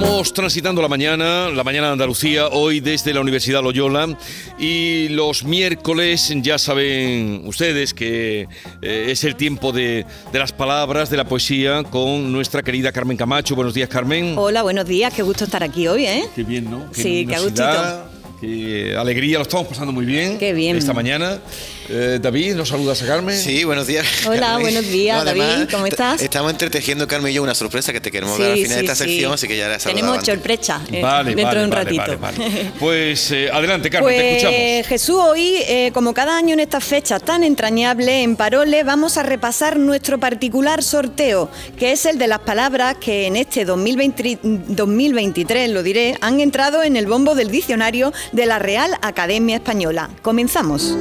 Vamos transitando la mañana, la mañana de Andalucía, hoy desde la Universidad Loyola y los miércoles ya saben ustedes que eh, es el tiempo de, de las palabras, de la poesía con nuestra querida Carmen Camacho. Buenos días Carmen. Hola, buenos días, qué gusto estar aquí hoy, ¿eh? Qué bien, ¿no? Sí, qué luminosidad, Qué alegría, lo estamos pasando muy bien. Qué bien. Esta mañana. Eh, David, ¿nos saludas a Carmen? Sí, buenos días. Hola, Carmen. buenos días, David, ¿cómo estás? Estamos entretejiendo, Carmen y yo, una sorpresa que te queremos dar al final de esta sección, así que ya la Tenemos sorpresa eh, Vale, dentro vale, de un vale, ratito. vale, vale. Pues eh, adelante, Carmen, te Pues escuchamos. Jesús, hoy, eh, como cada año en estas fechas tan entrañables, en Parole vamos a repasar nuestro particular sorteo, que es el de las palabras que en este 2020 2023, lo diré, han entrado en el bombo del diccionario de la Real Academia Española. Comenzamos.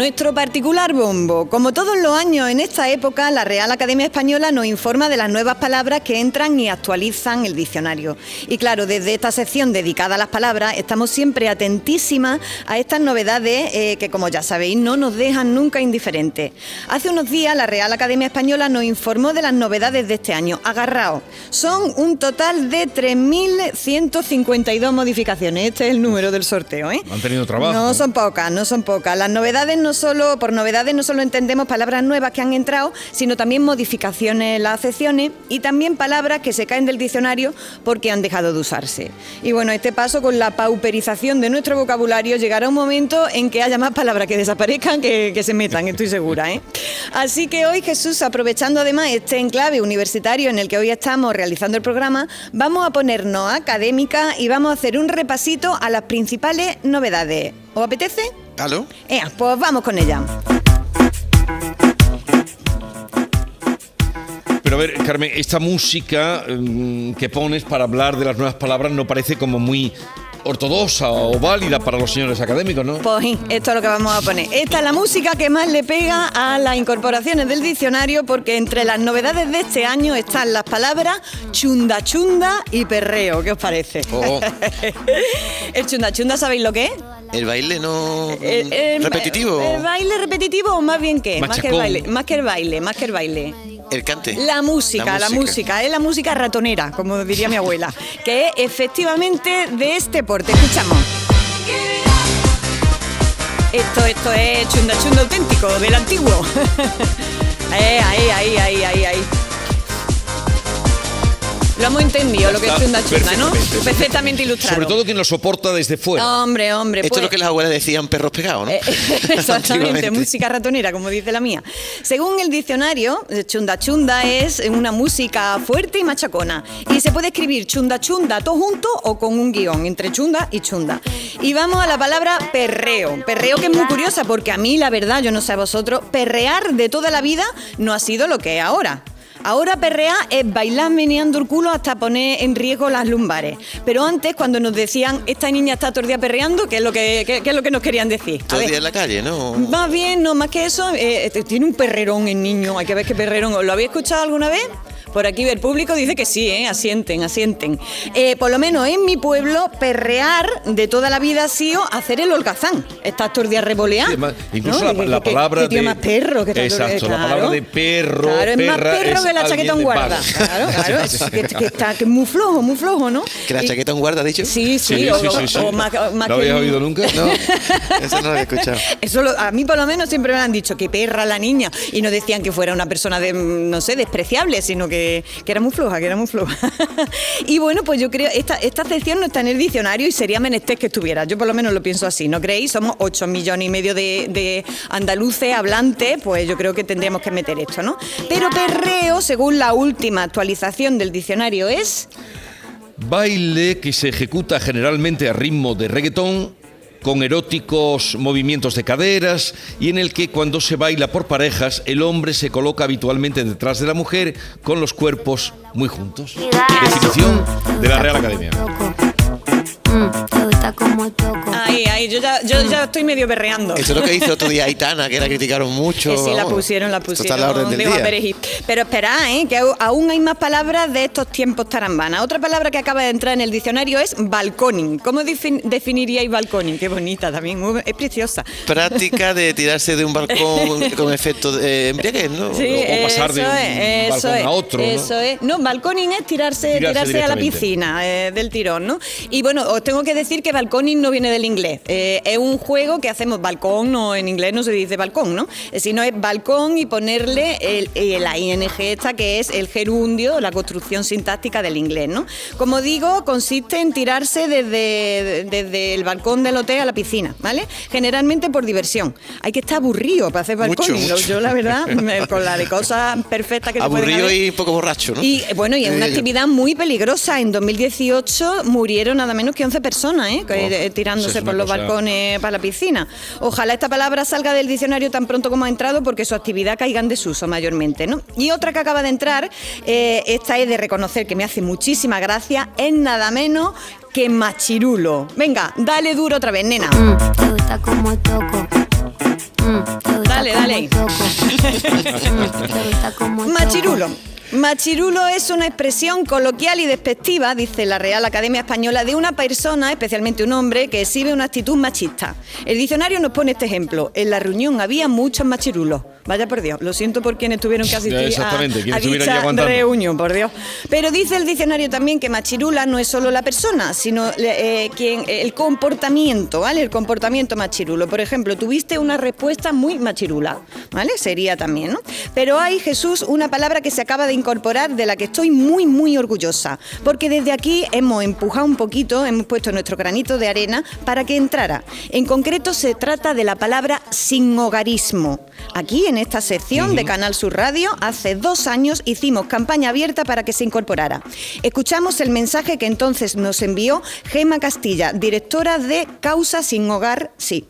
Nuestro particular bombo. Como todos los años en esta época, la Real Academia Española nos informa de las nuevas palabras que entran y actualizan el diccionario. Y claro, desde esta sección dedicada a las palabras, estamos siempre atentísimas a estas novedades eh, que, como ya sabéis, no nos dejan nunca indiferentes. Hace unos días, la Real Academia Española nos informó de las novedades de este año. Agarraos. Son un total de 3.152 modificaciones. Este es el número del sorteo, ¿eh? Han tenido trabajo. No son pocas, no son pocas. Las novedades no solo, por novedades no solo entendemos palabras nuevas que han entrado, sino también modificaciones en las acepciones y también palabras que se caen del diccionario porque han dejado de usarse. Y bueno, este paso con la pauperización de nuestro vocabulario llegará un momento en que haya más palabras que desaparezcan que, que se metan, estoy segura. ¿eh? Así que hoy Jesús, aprovechando además este enclave universitario en el que hoy estamos realizando el programa, vamos a ponernos académica y vamos a hacer un repasito a las principales novedades. ¿Os apetece? ¿Aló? Ea, pues vamos con ella. Pero a ver, Carmen, esta música mm, que pones para hablar de las nuevas palabras no parece como muy ortodoxa o válida para los señores académicos, ¿no? Pues esto es lo que vamos a poner. Esta es la música que más le pega a las incorporaciones del diccionario porque entre las novedades de este año están las palabras chunda chunda y perreo. ¿Qué os parece? Oh. El chunda chunda, ¿sabéis lo que es? El baile no... Eh, eh, repetitivo. ¿El baile repetitivo o más bien qué? Más que el baile. Más que el baile, más que el baile. El cante. La música, la música, es la música ratonera, como diría mi abuela, que es efectivamente de este porte. Escuchamos. Esto, esto es chunda chunda auténtico, del antiguo. Eh, ahí, ahí, ahí, ahí, ahí. Lo hemos entendido, lo que es chunda chunda, ¿no? perfectamente. Ilustrado. Sobre todo quien lo soporta desde fuera. Hombre, hombre. Esto pues- es lo que las abuelas decían perros pegados, ¿no? eh, Exactamente, música ratonera, como dice la mía. Según el diccionario, eh, chunda chunda es una música fuerte y machacona. Y se puede escribir chunda chunda todo junto o con un guion, entre chunda y chunda. Y vamos a la palabra perreo. Perreo que es muy curiosa porque a mí, la verdad, yo no sé a vosotros, perrear de toda la vida no ha sido lo que es ahora. Ahora perrear es bailar meneando el culo hasta poner en riesgo las lumbares. Pero antes, cuando nos decían, esta niña está todo el día perreando, ¿qué es lo que, qué- qué es lo que nos querían decir? Todo el día en la calle, ¿no? Más bien, no, más que eso, eh, este, tiene un perrerón el niño. Hay que ver qué perrerón. ¿Lo habéis escuchado alguna vez? Por aquí el público dice que sí, ¿eh? asienten, asienten. Eh, por lo menos en mi pueblo, perrear de toda la vida ha sido hacer el holgazán. Estás todo el día revolear. Sí, además, incluso la, ¿no? la ¿Qué- palabra qué de más perro que exacto la claro. palabra de perro Claro, es más perro es que la chaqueta en guarda. paz. Claro, claro. es que, que está que es muy flojo, muy flojo, ¿no? ¿Que la chaqueta en guarda, ha dicho? Sí, sí, Sí, o, sí, sí, sí. o más, más ¿Lo que- habías oído nunca? No, eso no lo había escuchado. Eso lo- a mí por lo menos siempre me han dicho que perra la niña y no decían que fuera una persona de, mm, no sé, despreciable, sino que, que era muy floja, que era muy floja. y bueno, pues yo creo, esta, esta sección no está en el diccionario y sería menester que estuviera. Yo por lo menos lo pienso así, ¿no creéis? Somos 8 millones y medio de, de andaluces hablantes, pues yo creo que tendríamos que meter esto, ¿no? Pero perreo, según la última actualización del diccionario, es... baile que se ejecuta generalmente a ritmo de reggaetón con eróticos movimientos de caderas y en el que cuando se baila por parejas el hombre se coloca habitualmente detrás de la mujer con los cuerpos muy juntos. Definición de la Real Academia. Ay, ay, yo ya, yo ya estoy medio berreando. Eso es lo que hizo otro día Aitana, que la criticaron mucho. Que sí, la pusieron, la Esto pusieron. está a la orden del dijo a día. Perejil. Pero espera, ¿eh? que aún hay más palabras de estos tiempos tarambana. Otra palabra que acaba de entrar en el diccionario es balconing. ¿Cómo defin- definiríais balconing? Qué bonita también, muy- es preciosa. Práctica de tirarse de un balcón con efecto de embriaguez, ¿no? Sí, o pasar de eso un es, eso balcón es, a otro, ¿no? Eso es. No, balconing es tirarse, Tirarse tirarse, a la piscina eh, del tirón, ¿no? Y bueno, os tengo que decir que balconing no viene del inglés. Eh, es un juego que hacemos balcón, no en inglés no se dice balcón, ¿no? Eh, sino es balcón y ponerle el, el- la ing esta que es el gerundio, la construcción sintáctica del inglés, ¿no? Como digo, consiste en tirarse desde, desde el balcón del hotel a la piscina, ¿vale? Generalmente por diversión. Hay que estar aburrido para hacer Mucho, balconing. mucho. Yo la verdad, con la de cosas perfectas que se Aburrido haber. y un poco borracho, ¿no? Y eh, bueno, y es una Eh, actividad muy peligrosa. En 2018 murieron nada menos que 11 personas ¿eh? Oh, eh, tirándose por los cosa- balcones para la piscina. Ojalá esta palabra salga del diccionario tan pronto como ha entrado porque su actividad caiga en desuso mayormente. ¿no? Y otra que acaba de entrar, eh, esta es de reconocer que me hace muchísima gracia, es nada menos que machirulo. Venga, dale duro otra vez, nena. Te gusta como toco. Mm, te gusta Dale, como dale. toco. Mm, te gusta como toco. Machirulo. Es una expresión coloquial y despectiva, dice la Real Academia Española, de una persona, especialmente un hombre, que exhibe una actitud machista. El diccionario nos pone este ejemplo. En la reunión había muchos machirulos. Vaya por Dios, lo siento por quienes tuvieron que asistir exactamente, a, a dicha reunión, por Dios. Pero dice el diccionario también que machirula no es solo la persona, sino eh, quien, el comportamiento, ¿vale? El comportamiento machirulo. Por ejemplo, tuviste una respuesta muy machirula, ¿vale? Sería también, ¿no? Pero hay, Jesús, una palabra que se acaba de incorporar de la que estoy muy, muy orgullosa, porque desde aquí hemos empujado un poquito, hemos puesto nuestro granito de arena para que entrara. En concreto se trata de la palabra sin hogarismo. Aquí, en esta sección de Canal Sur Radio, hace dos años hicimos campaña abierta para que se incorporara. Escuchamos el mensaje que entonces nos envió Gema Castilla, directora de Causa Sin Hogar Sí.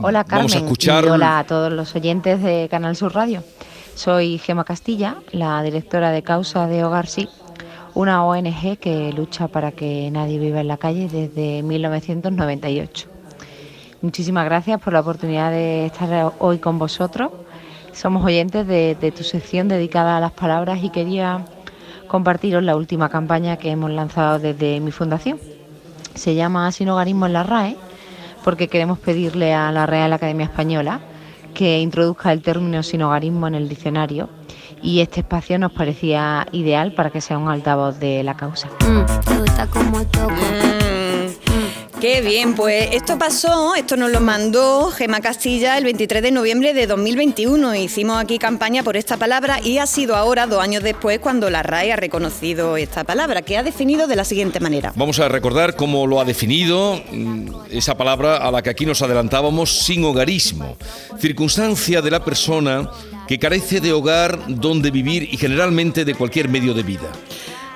Hola Carmen Vamos a escuchar- y hola a todos los oyentes de Canal Sur Radio. Soy Gema Castilla, la directora de Causa de Hogar Sí, una ONG que lucha para que nadie viva en la calle desde 1998. Muchísimas gracias por la oportunidad de estar hoy con vosotros. Somos oyentes de, de tu sección dedicada a las palabras y quería compartiros la última campaña que hemos lanzado desde mi fundación. Se llama Sin Hogarismo en la RAE porque queremos pedirle a la Real Academia Española que introduzca el término sin hogarismo en el diccionario y este espacio nos parecía ideal para que sea un altavoz de la causa. Mm, te gusta como toco. Qué bien, pues esto pasó, esto nos lo mandó Gema Castilla el 23 de noviembre de 2021. Hicimos aquí campaña por esta palabra y ha sido ahora, dos años después, cuando la RAE ha reconocido esta palabra, que ha definido de la siguiente manera. Vamos a recordar cómo lo ha definido mm, esa palabra a la que aquí nos adelantábamos, sin hogarismo. Circunstancia de la persona que carece de hogar donde vivir y generalmente de cualquier medio de vida.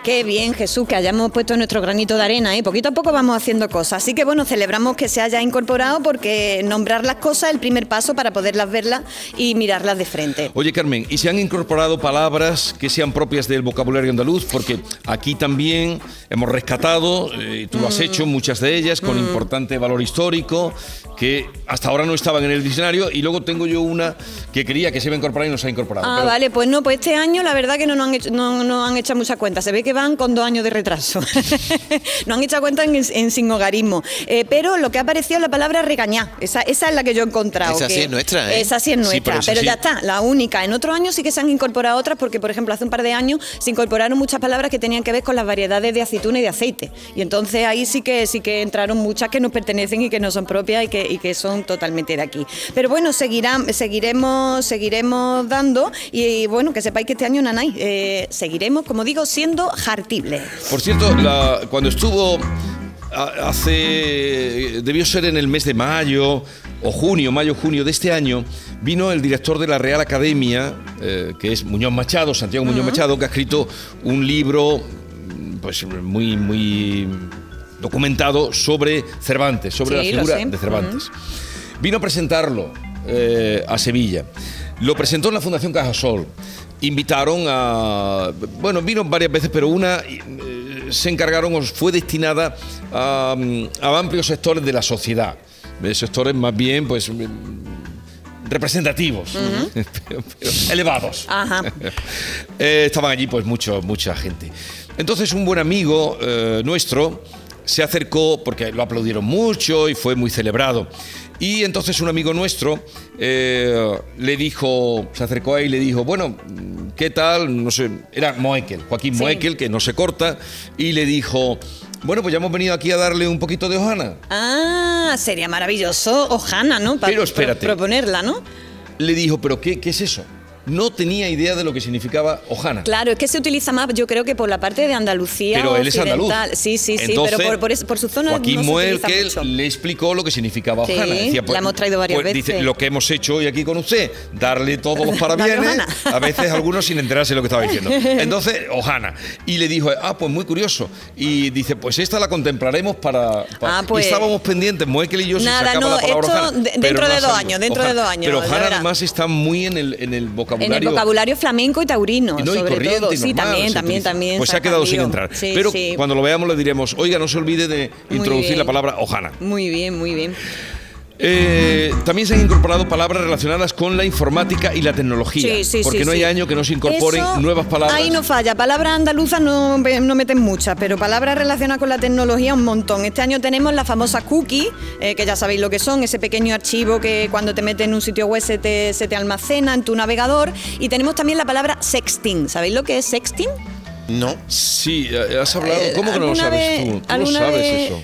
Qué bien, Jesús, que hayamos puesto nuestro granito de arena, ¿eh? Poquito a poco vamos haciendo cosas. Así que bueno, celebramos que se haya incorporado porque nombrar las cosas es el primer paso para poderlas verlas y mirarlas de frente. Oye Carmen, ¿y se han incorporado palabras que sean propias del vocabulario andaluz? Porque aquí también hemos rescatado, eh, tú lo has hecho, muchas de ellas con importante valor histórico, que hasta ahora no estaban en el diccionario, y luego tengo yo una que quería que se iba a incorporar y no se ha incorporado. Ah, Pero- vale, pues no, pues este año la verdad que no nos han hecho, no, no han hecho mucha cuenta. Se ve que van con dos años de retraso. no han hecho cuenta en, en sin hogarismo. Eh, pero lo que ha aparecido es la palabra regañar. Esa, esa es la que yo he encontrado. Esa sí es nuestra, ¿eh? Esa sí es nuestra. pero eso pero sí. ya está, la única. En otros años sí que se han incorporado otras porque, por ejemplo, hace un par de años se incorporaron muchas palabras que tenían que ver con las variedades de aceituna y de aceite. Y entonces ahí sí que sí que entraron muchas que nos pertenecen y que no son propias y que, y que son totalmente de aquí. Pero bueno, seguirán, seguiremos, seguiremos dando y, bueno, que sepáis que este año Nanay eh, seguiremos, como digo, siendo Por cierto, la- cuando estuvo hace debió ser en el mes de mayo o junio, mayo junio de este año, vino el director de la Real Academia, eh, que es Muñoz Machado, Santiago Muñoz Machado, que ha escrito un libro, pues muy muy documentado sobre Cervantes, sobre Sí, la figura de Cervantes. Vino a presentarlo eh, a Sevilla. Lo presentó en la Fundación Cajasol. Invitaron a. Bueno, vino varias veces, pero una eh, se encargaron o fue destinada a, mm, a amplios sectores de la sociedad. De sectores más bien, pues. mm, representativos, pero- pero elevados. Ajá. Eh, estaban allí pues mucho, mucha gente. Entonces un buen amigo eh, nuestro se acercó porque lo aplaudieron mucho y fue muy celebrado. Y entonces un amigo nuestro eh, le dijo, se acercó ahí y le dijo, bueno, ¿qué tal? No sé, era Moekel, Joaquín Sí. Moekel, que no se corta, y le dijo, bueno, pues ya hemos venido aquí a darle un poquito de hojana. Ah, sería maravilloso Ojana, ¿no? Para Pero espérate. proponerla, ¿no? Le dijo, ¿pero qué, qué es eso? No tenía idea de lo que significaba hojana. Claro, es que se utiliza más, yo creo que por la parte de Andalucía. Pero él es andaluz. Sí, sí, sí, Entonces, pero por, por, por su zona Joaquín no mucho. le explicó lo que significaba Sí, hojana. la hemos traído varias pues, Dice, veces. lo que hemos hecho hoy aquí con usted, darle todos los parabienes, a veces algunos sin enterarse de lo que estaba diciendo. Entonces, hojana. Y le dijo, ah, pues muy curioso. Y dice, pues esta la contemplaremos para... para- Ah, pues- y estábamos pendientes, Moelkel y yo, si Nada, sacaba no, la palabra esto dentro de dos años, dentro de dos años, Pero verá. además está muy en el, en el En vocabulario... el vocabulario flamenco y taurino, Y no, y sobre corriente, todo. y sí, también, también, también. Pues se ha quedado sin entrar. Sí, Pero sí. cuando lo veamos le diremos, oiga, no se olvide de Muy introducir bien. la palabra hojana. Muy bien, muy bien. Eh, también se han incorporado palabras relacionadas con la informática y la tecnología. Sí, sí, porque sí, no hay sí. año que no se incorporen Eso, nuevas palabras. Ahí no falla. Palabras andaluzas no, no meten muchas, pero palabras relacionadas con la tecnología un montón. Este año tenemos la famosa cookie, eh, que ya sabéis lo que son, ese pequeño archivo que cuando te metes en un sitio web se te, se te almacena en tu navegador. Y tenemos también la palabra sexting. ¿Sabéis lo que es sexting? No. Sí, eh, has hablado. ¿Cómo que no lo ¿Alguna sabes vez- tú? Tú no alguna sabes vez eso.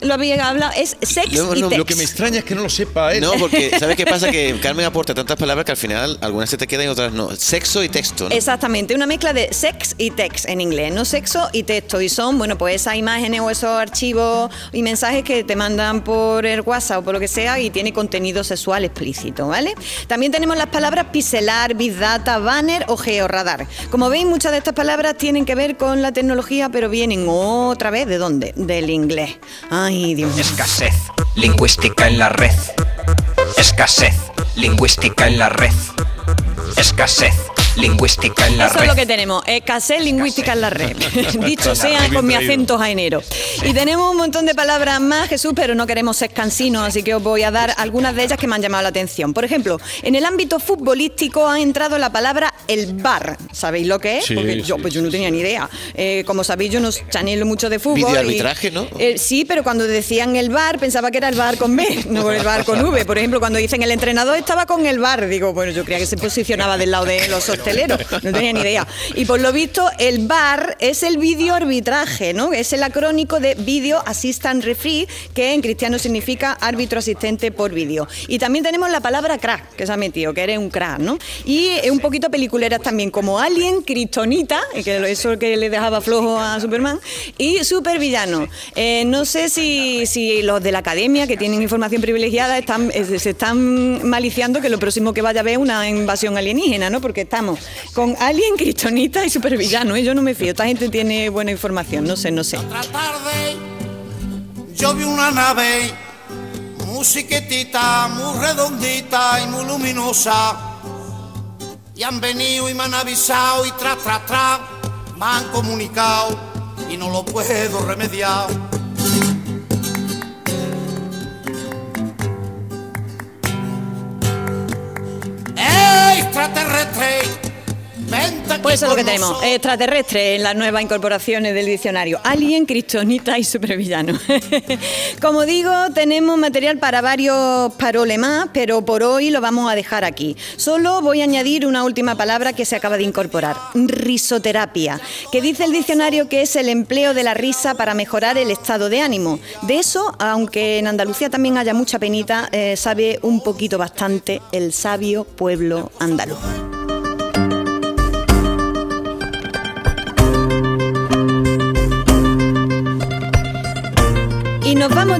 Lo había hablado. Es sex Yo y no- text. Lo que me extraña es que no lo sepa él. No, porque ¿sabes qué pasa? Que Carmen aporta tantas palabras que al final algunas se te quedan y otras no. Sexo y texto. ¿no? Exactamente, una mezcla de sex y text en inglés, no sexo y texto. Y son, bueno, pues esas imágenes o esos archivos y mensajes que te mandan por el WhatsApp o por lo que sea y tiene contenido sexual explícito, ¿vale? También tenemos las palabras pixelar, big data, banner o georradar. Como veis, muchas de estas palabras tienen que ver con la tecnología, pero vienen otra vez, ¿de dónde? Del inglés. Escasez lingüística en la red. Escasez lingüística en la red. Escasez lingüística en la Eso red. es lo que tenemos, escasez lingüística en la red. Dicho sea con mi acento jaenero. Y tenemos un montón de palabras más, Jesús, pero no queremos ser cansinos, así que os voy a dar algunas de ellas que me han llamado la atención. Por ejemplo, en el ámbito futbolístico ha entrado la palabra el bar. ¿Sabéis lo que es? Sí, Porque yo, sí, pues yo no tenía ni idea. Eh, como sabéis, yo no chanelo mucho de fútbol. y- Videoarbitraje, ¿no? Eh, sí, pero cuando decían el bar, pensaba que era el bar con B, no el bar con V. Por ejemplo, cuando dicen el entrenador estaba con el bar, digo, bueno, yo creía que se posicionaba del lado de los no tenía ni idea. Y por lo visto, el bar es el videoarbitraje, ¿no? Es el acrónico de Video Assistant Referee, que en cristiano significa árbitro asistente por vídeo. Y también tenemos la palabra crack, que se ha metido, que eres un crack, ¿no? Y un poquito peliculeras también, como Alien, Kryptonita, eh, que eso que le dejaba flojo a Superman, y Supervillano. Eh, no sé si, si los de la academia, que tienen información privilegiada, están, eh, se están maliciando que lo próximo que vaya a ver es una invasión alienígena, ¿no? Porque estamos con Alien, Kryptonita y Supervillano, y yo no me fío. Esta gente tiene buena información, no sé, no sé. Otra tarde yo vi una nave musiquetita, muy redondita y muy luminosa. Y han venido y me han avisado y tras, tras, tras, me han comunicado y no lo puedo remediar. ¡Ey, extraterrestre! Aquí Pues eso es lo que tenemos. nosotros. Extraterrestre en las nuevas incorporaciones del diccionario. Alien, Kryptonita y Supervillano. Como digo, tenemos material para varios paroles más, pero por hoy lo vamos a dejar aquí. Solo voy a añadir una última palabra que se acaba de incorporar. Risoterapia, que dice el diccionario que es el empleo de la risa para mejorar el estado de ánimo. De eso, aunque en Andalucía también haya mucha penita, eh, sabe un poquito bastante el sabio pueblo andaluz.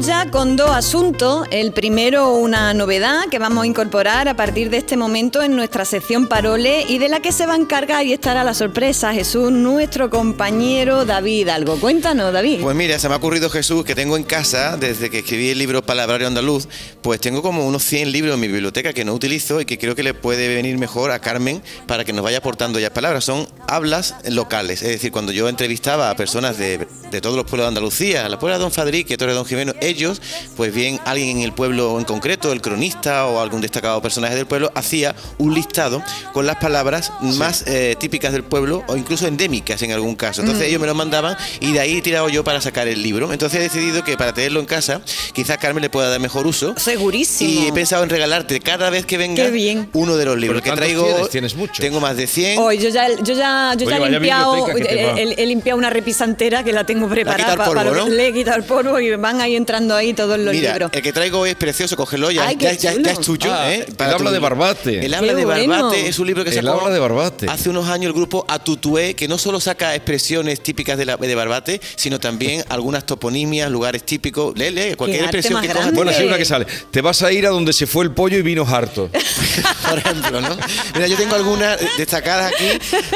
Ya con dos asuntos. El primero, una novedad que vamos a incorporar a partir de este momento en nuestra sección Parole y de la que se va a encargar y estará la sorpresa Jesús, nuestro compañero David Algo. Cuéntanos, David. Pues mira, se me ha ocurrido Jesús que tengo en casa, desde que escribí el libro Palabrario Andaluz, pues tengo como unos 100 libros en mi biblioteca que no utilizo y que creo que le puede venir mejor a Carmen para que nos vaya aportando ya palabras. Son hablas locales, es decir, cuando yo entrevistaba a personas de, de todos los pueblos de Andalucía, la puebla de Don Fadrique, Torre Don Jimeno, ellos, pues bien, alguien en el pueblo en concreto, el cronista o algún destacado personaje del pueblo, hacía un listado con las palabras más eh, típicas del pueblo o incluso endémicas en algún caso. Entonces ellos me lo mandaban y de ahí he tirado yo para sacar el libro. Entonces he decidido que para tenerlo en casa, quizás Carmen le pueda dar mejor uso. Segurísimo. Y he pensado en regalarte cada vez que venga bien. uno de los libros que ¿cuántos traigo. tienes? Tienes muchos. Tengo más de 100. Hoy yo ya, yo ya, yo Oye, ya he limpiado, he, he- he limpiado una repisantera que la tengo preparada quitado el pa- polvo, para ¿no? le he quitado el polvo y van ahí entrando ahí todos los Mira, libros. el que traigo es precioso, cógelo ya, Ay, ya, ya- ya es tuyo. Ah, ¿eh? el habla de Barbate. El habla Qué de bueno. Barbate es un libro que El sacó habla de Barbate. hace unos años el grupo Atutué, que no solo saca expresiones típicas de, la, de Barbate, sino también algunas toponimias, lugares típicos. Lee, lee, cualquier expresión que coja grande. Bueno, sí, una que sale. Te vas a ir a donde se fue el pollo y vino harto. por ejemplo, ¿no? Mira, yo tengo algunas destacadas aquí.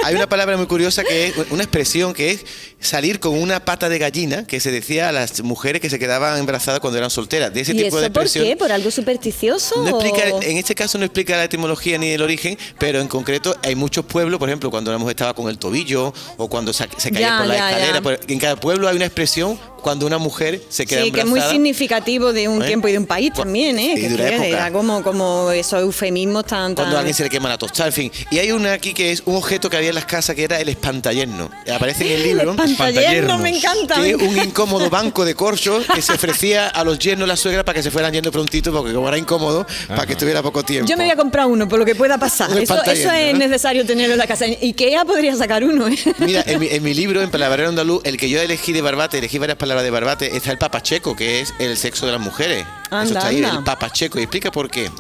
Hay una palabra muy curiosa que es una expresión que es salir con una pata de gallina, que se decía a las mujeres que se quedaban embarazadas cuando eran solteras. De ese ¿Y tipo eso de por expresión. qué? ¿Por algo supersticioso? No explica, o- en este caso no explica la etimología ni el origen, pero en concreto hay muchos pueblos, por ejemplo, cuando una mujer estaba con el tobillo o cuando se, se caía Ya, por la ya, escalera. ya. pues, en cada pueblo hay una expresión cuando una mujer se queda Sí, que es embarazada. muy significativo de un ¿Eh? tiempo y de un país Cu- también, ¿eh? y Que de época. era como, como esos eufemismos tan... Cuando tan- a alguien se le quema la tostada, en fin. Y hay una aquí que es un objeto que había en las casas que era el espantayerno. Aparece en el libro. Pantallero, me encanta. que es un incómodo banco de corchos que se ofrecía a los yernos la suegra para que se fueran yendo prontito, porque como era incómodo, para que estuviera poco tiempo. Yo me voy a comprar uno, por lo que pueda pasar. Eso, es ¿no? necesario tenerlo en la casa. Ikea podría sacar uno, ¿eh? Mira, en mi, en mi libro, en Palabrero Andaluz, el que yo elegí de Barbate, elegí varias palabras de Barbate, está el papacheco, que es el sexo de las mujeres. Anda, Eso está ahí, anda. el papacheco. Y explica por qué.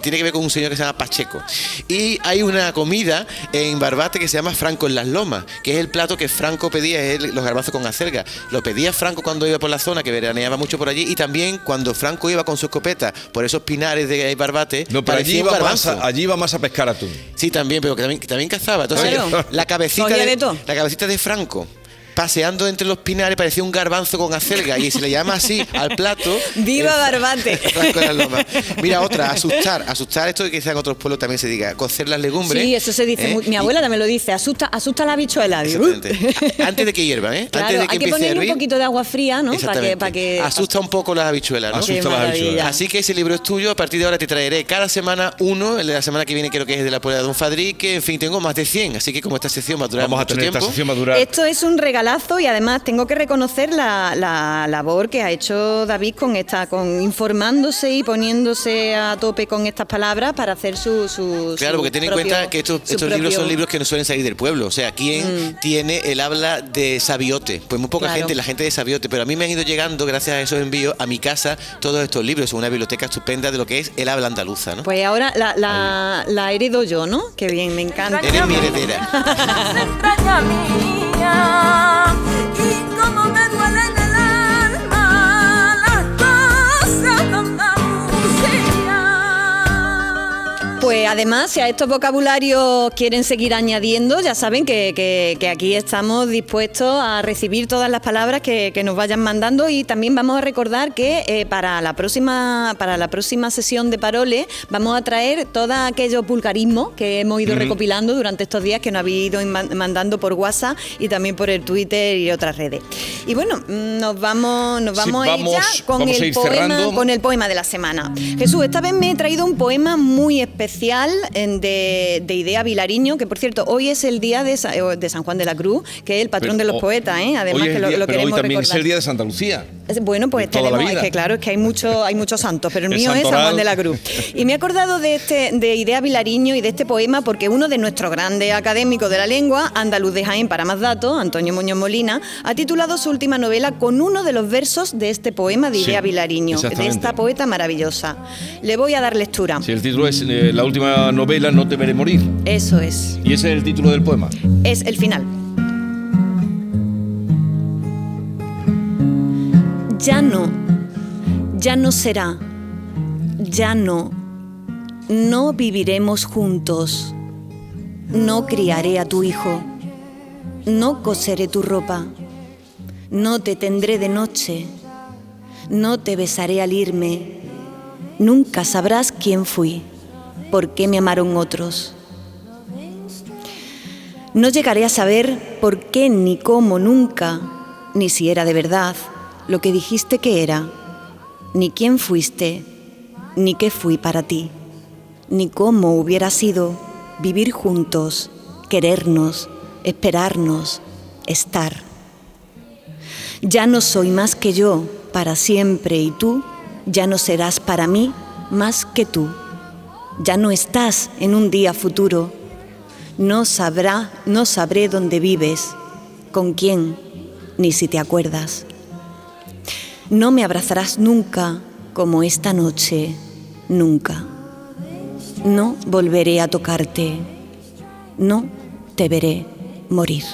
Tiene que ver con un señor que se llama Pacheco. Y hay una comida en Barbate que se llama Franco en las Lomas, que es el plato que Franco pedía, es el- los garbanzos con acelga. Lo pedía Franco cuando iba por la zona, que veraneaba mucho por allí, y también cuando Franco iba con su escopeta por esos pinares de Barbate. No, pero allí iba, más a, allí iba más a pescar atún. Sí, también, pero que también, que también cazaba. Entonces, Claro. la cabecita de, la cabecita de Franco paseando entre los pinares parecía un garbanzo con acelga y se le llama así al plato. ¡Viva de Lomas. Mira, otra, asustar. Asustar, esto que quizá en otros pueblos también se diga, cocer las legumbres. Sí, eso se dice. ¿eh? Mi abuela también lo dice. Asusta, asusta la bichuela. Antes de que hiervan, ¿eh? Claro, Antes de que hay que empiece a ponerle un poquito de agua fría, ¿no? Para que, Exactamente. para que... Asusta un poco las habichuelas, ¿no? Asusta las habichuelas. Así que ese libro es tuyo. A partir de ahora te traeré cada semana uno. El de la semana que viene creo que es de la puebla de Don Fadrique. En fin, tengo más de 100. Así que como esta sección va a durar Vamos a tener tiempo. esta sección va a durar. Esto es un regalazo y además tengo que reconocer la, la labor que ha hecho David con esta, con informándose y poniéndose a tope con estas palabras para hacer su, su Claro, su porque ten en cuenta que estos, estos libros son libros que no suelen salir del pueblo. O sea, ¿quién tiene el habla de Sabiote? Pues muy poca Claro. gente, la gente de Sabiote. Pero a mí me han ido llegando, gracias a esos envíos, a mi casa todos estos libros. Son una biblioteca estupenda de lo que es el habla andaluza, ¿no? Pues ahora la, la, la heredo yo, ¿no? Qué bien, me encanta. Eres mi heredera. Mía y como me duele Pues además, si a estos vocabularios quieren seguir añadiendo, ya saben que, que- que aquí estamos dispuestos a recibir todas las palabras que, que nos vayan mandando y también vamos a recordar que eh, para, la próxima, para la próxima sesión de Parole vamos a traer todos aquellos vulgarismos que hemos ido recopilando durante estos días que nos habéis ido mandando por WhatsApp y también por el Twitter y otras redes. Y bueno, mm, nos vamos, nos Sí, vamos, a ir ya con vamos el ir poema, cerrando. con el poema de la semana. Jesús, esta vez me he traído un poema muy especial de, de Idea Vilariño, que por cierto, hoy es el día de, Sa- eh, de San Juan de la Cruz, que es el patrón de los poetas, ¿eh? además hoy que lo, día- lo pero hoy queremos también recordar. es el día de Santa Lucía. Bueno, pues tenemos, es que claro, es que hay, mucho, hay muchos santos, pero el, El mío es San. Juan de la Cruz. Y me he acordado de, este, de Idea Vilariño y de este poema porque uno de nuestros grandes académicos de la lengua, andaluz de Jaén para más datos, Antonio Muñoz Molina, ha titulado su última novela con uno de los versos de este poema de Sí, Idea Vilariño, de esta poeta maravillosa. Le voy a dar lectura. Si el título es eh, la última novela, No te veré morir. Eso es. Y ese es el título del poema. Es el final. Ya no. Ya no será, ya no, no viviremos juntos, no criaré a tu hijo, no coseré tu ropa, no te tendré de noche, no te besaré al irme, nunca sabrás quién fui, por qué me amaron otros. No llegaré a saber por qué ni cómo nunca, ni si era de verdad lo que dijiste que era, ni quién fuiste, ni qué fui para ti, ni cómo hubiera sido vivir juntos, querernos, esperarnos, estar. Ya no soy más que yo para siempre y tú ya no serás para mí más que tú. Ya no estás en un día futuro. No sabrá, no sabré dónde vives, con quién, ni si te acuerdas. No me abrazarás nunca como esta noche, nunca. No volveré a tocarte. No te veré morir.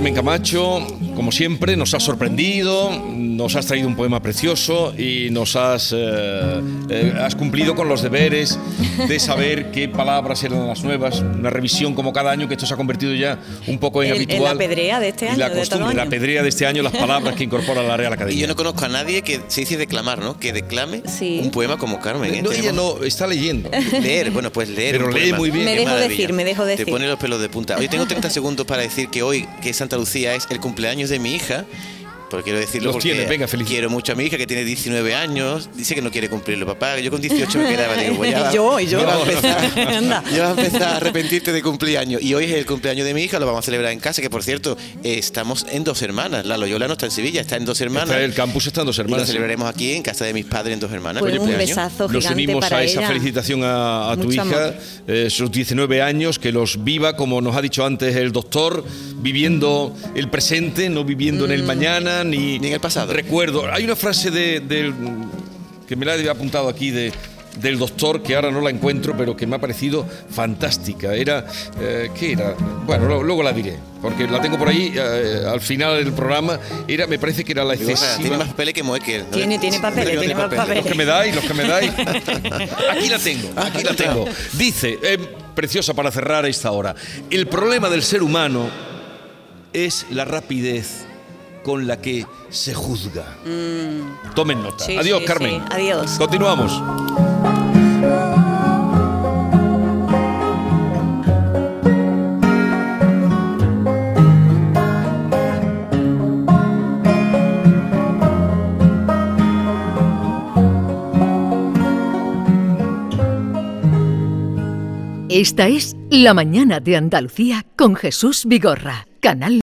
Carmen Camacho, como siempre, nos has sorprendido, nos has traído un poema precioso y nos has, eh, eh, has cumplido con los deberes de saber qué palabras eran las nuevas. Una revisión como cada año, que esto se ha convertido ya un poco en En- en habitual. la pedrea de este Y año, la de todo costumbre, la pedrea de este año, las palabras que incorpora la Real Y Academia. yo no conozco a nadie que se dice declamar, ¿no? Que declame Sí. un poema como Carmen. ¿eh? No, ella no está leyendo. Leer, bueno, pues leer. Pero un lee poema. muy bien. Me dejo decir, me dejo decir. Te pone los pelos de punta. Hoy tengo 30 segundos para decir que hoy, que es Santa Lucía, es el cumpleaños de mi hija. Porque quiero decirlo Los porque tienes, venga, feliz. quiero mucho a mi hija que tiene 19 años. Dice que no quiere cumplirlo, papá. Yo con 18 me quedaba. Digo, pues ya va- Y yo, y yo. va a empezar, a empezar a arrepentirte de cumpleaños. Y hoy es el cumpleaños de mi hija, lo vamos a celebrar en casa. Que por cierto, eh, estamos en dos hermanas. La Loyola no está en Sevilla, está en dos hermanas. Está el campus está en dos Y lo hermanas. celebraremos aquí en casa de mis padres en dos hermanas. Pues Feliz un cumpleaños. besazo Nos unimos para a esa felicitación a, a tu hija, amor. eh, sus 19 años, que los viva, como nos ha dicho antes el doctor, viviendo el presente, no viviendo Mm. en el mañana, ni, Ni en el pasado. Recuerdo, hay una frase de, del- que me la he apuntado aquí de del doctor que ahora no la encuentro pero que me ha parecido fantástica era eh, ¿qué era? bueno lo- luego la diré porque la tengo por ahí eh, al final del programa era me parece que era la Digo, o sea, excesiva tiene más papeles que Moekel. ¿no? Tiene- tiene papeles, tiene más papeles. los que me dais, los que me dais. Aquí la tengo, aquí la tengo. Dice, eh, preciosa para cerrar esta hora, el problema del ser humano es la rapidez con la que se juzga. Tomen nota. Mm. Sí, Adiós, sí, Carmen. sí. Adiós. Continuamos. Esta es La Mañana de Andalucía con Jesús Vigorra, Canal